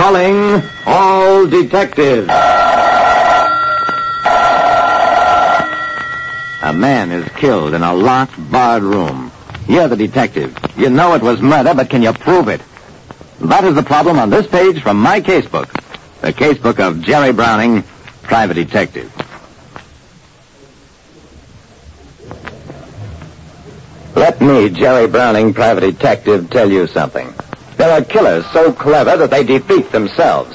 Calling all detectives. A man is killed in a locked, barred room. You're the detective. You know it was murder, but can you prove it? That is the problem on this page from my casebook. The casebook of Jerry Browning, private detective. Let me, Jerry Browning, private detective, tell you something. There are killers so clever that they defeat themselves.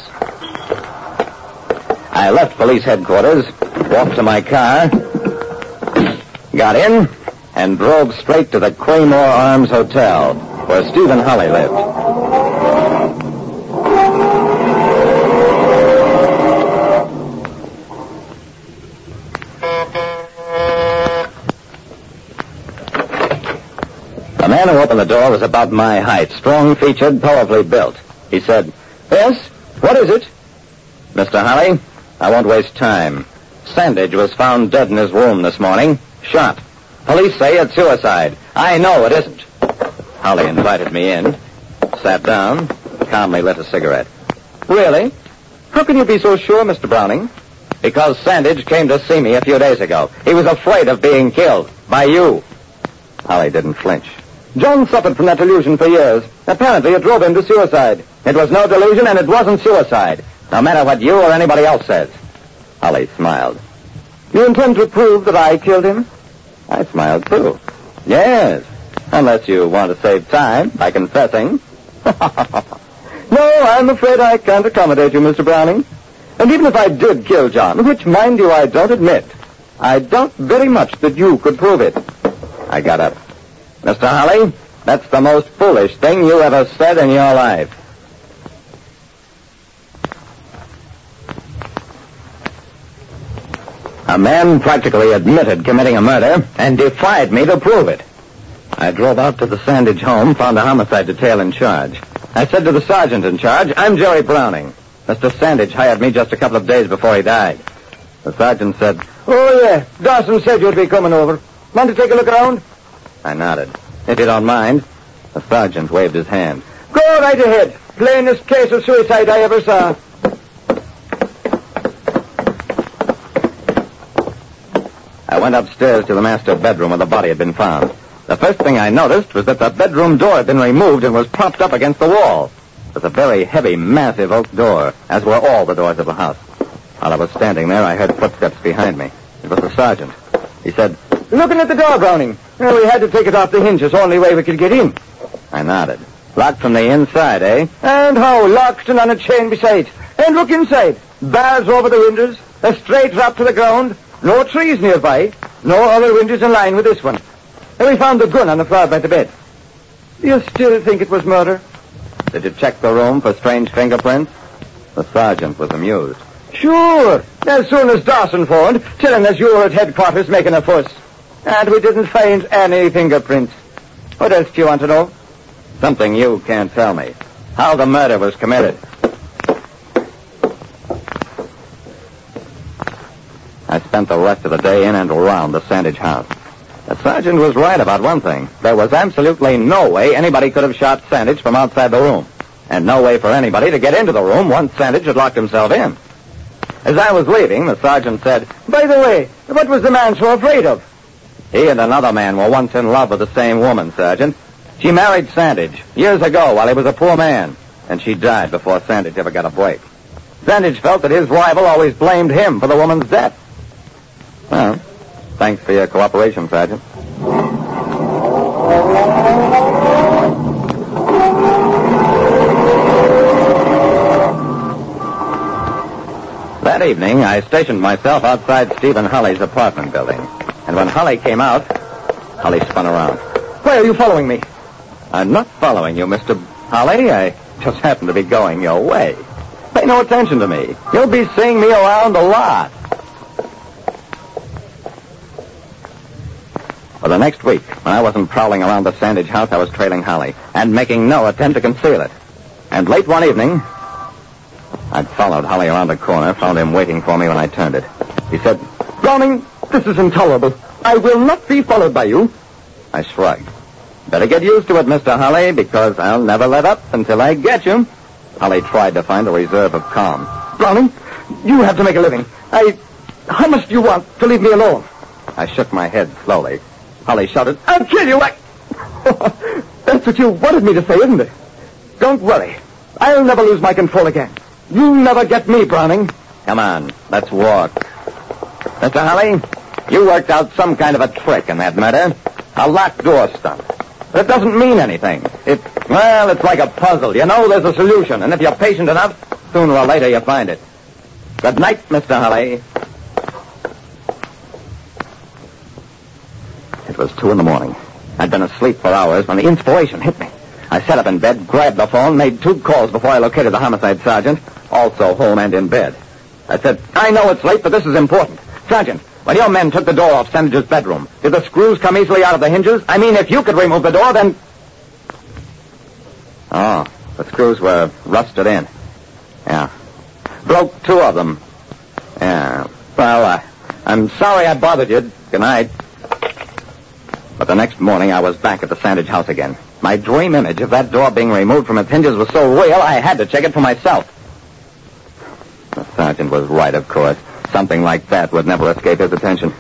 I left police headquarters, walked to my car, got in, and drove straight to the Claymore Arms Hotel, where Stephen Holly lived. The man who opened the door was about my height, strong-featured, powerfully built. He said, Yes? What is it? Mr. Holly, I won't waste time. Sandage was found dead in his room this morning, shot. Police say it's suicide. I know it isn't. Holly invited me in, sat down, calmly lit a cigarette. Really? How can you be so sure, Mr. Browning? Because Sandage came to see me a few days ago. He was afraid of being killed by you. Holly didn't flinch. John suffered from that delusion for years. Apparently, it drove him to suicide. It was no delusion, and it wasn't suicide. No matter what you or anybody else says. Holly smiled. You intend to prove that I killed him? I smiled, too. Yes. Unless you want to save time by confessing. no, I'm afraid I can't accommodate you, Mr. Browning. And even if I did kill John, which, mind you, I don't admit, I doubt very much that you could prove it. I got up. Mr. Holly, that's the most foolish thing you ever said in your life. A man practically admitted committing a murder and defied me to prove it. I drove out to the Sandage home, found a homicide detail in charge. I said to the sergeant in charge, I'm Jerry Browning. Mr. Sandage hired me just a couple of days before he died. The sergeant said, Oh, yeah. Dawson said you'd be coming over. Want to take a look around? I nodded. If you don't mind. The sergeant waved his hand. Go right ahead. Plainest case of suicide I ever saw. I went upstairs to the master bedroom where the body had been found. The first thing I noticed was that the bedroom door had been removed and was propped up against the wall. It was a very heavy, massive oak door, as were all the doors of the house. While I was standing there, I heard footsteps behind me. It was the sergeant. He said, Looking at the door, Browning. Well, we had to take it off the hinges. Only way we could get in. I nodded. Locked from the inside, eh? And how? Locked and on a chain besides. And look inside. Bars over the windows. A straight drop to the ground. No trees nearby. No other windows in line with this one. And we found the gun on the floor by the bed. You still think it was murder? Did you check the room for strange fingerprints? The sergeant was amused. Sure. As soon as Dawson phoned, telling us you were at headquarters making a fuss. And we didn't find any fingerprints. What else do you want to know? Something you can't tell me. How the murder was committed. I spent the rest of the day in and around the Sandage house. The sergeant was right about one thing. There was absolutely no way anybody could have shot Sandage from outside the room. And no way for anybody to get into the room once Sandage had locked himself in. As I was leaving, the sergeant said, By the way, what was the man so afraid of? He and another man were once in love with the same woman, Sergeant. She married Sandage years ago while he was a poor man, and she died before Sandage ever got a break. Sandage felt that his rival always blamed him for the woman's death. Well, thanks for your cooperation, Sergeant. That evening, I stationed myself outside Stephen Holly's apartment building. And when Holly came out, Holly spun around. Why are you following me? I'm not following you, Mr. Holly. I just happen to be going your way. Pay no attention to me. You'll be seeing me around a lot. For the next week, when I wasn't prowling around the Sandage house, I was trailing Holly and making no attempt to conceal it. And late one evening, I'd followed Holly around the corner, found him waiting for me when I turned it. He said, Browning, this is intolerable. I will not be followed by you. I shrugged. Better get used to it, Mr. Holly, because I'll never let up until I get you. Holly tried to find a reserve of calm. Browning, you have to make a living. I. How much do you want to leave me alone? I shook my head slowly. Holly shouted, I'll kill you. I... That's what you wanted me to say, isn't it? Don't worry. I'll never lose my control again. You'll never get me, Browning. Come on, let's walk. Mr. Holly, you worked out some kind of a trick in that matter. A locked door stunt. But it doesn't mean anything. It, well, it's like a puzzle. You know there's a solution, and if you're patient enough, sooner or later you find it. Good night, Mr. Holly. It was two in the morning. I'd been asleep for hours when the inspiration hit me. I sat up in bed, grabbed the phone, made two calls before I located the homicide sergeant, also home and in bed. I said, I know it's late, but this is important. Sergeant, when your men took the door off Sandage's bedroom, did the screws come easily out of the hinges? I mean, if you could remove the door, then... Oh, the screws were rusted in. Yeah. Broke two of them. Yeah. Well, uh, I'm sorry I bothered you. Good night. But the next morning, I was back at the Sandage house again. My dream image of that door being removed from its hinges was so real, I had to check it for myself. The sergeant was right, of course. Something like that would never escape his attention.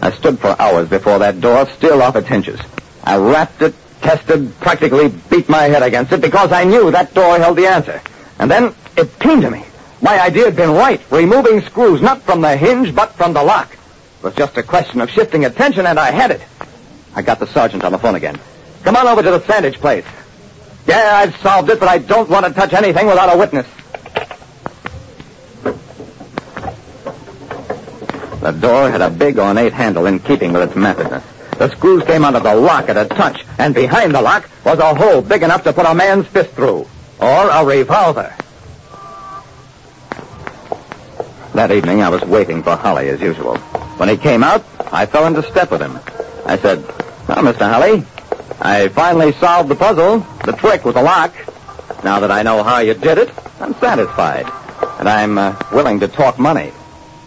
I stood for hours before that door, still off its hinges. I rapped it, tested, practically beat my head against it because I knew that door held the answer. And then it came to me. My idea had been right, removing screws not from the hinge, but from the lock. It was just a question of shifting attention, and I had it. I got the sergeant on the phone again. Come on over to the Sandage place. Yeah, I've solved it, but I don't want to touch anything without a witness. The door had a big ornate handle in keeping with its methodness. The screws came out of the lock at a touch, and behind the lock was a hole big enough to put a man's fist through. Or a revolver. That evening, I was waiting for Holly as usual. When he came out, I fell into step with him. I said, Well, Mr. Holly, I finally solved the puzzle, the trick with the lock. Now that I know how you did it, I'm satisfied. And I'm uh, willing to talk money.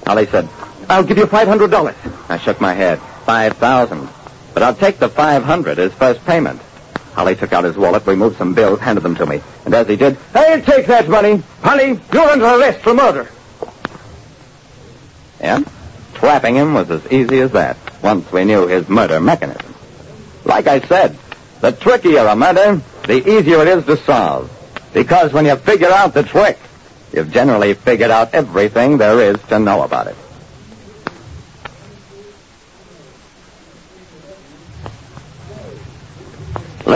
Holly said, I'll give you $500. I shook my head. Five thousand. But I'll take the five hundred as first payment. Holly took out his wallet, removed some bills, handed them to me. And as he did, I'll take that money. Holly, you're under arrest for murder. yeah, trapping him was as easy as that, once we knew his murder mechanism. Like I said, the trickier a murder, the easier it is to solve. Because when you figure out the trick, you've generally figured out everything there is to know about it.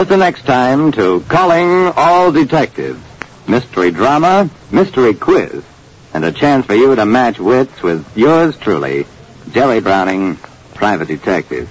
Listen next time to Calling All Detectives. Mystery drama, mystery quiz, and a chance for you to match wits with yours truly, Jerry Browning, private detective.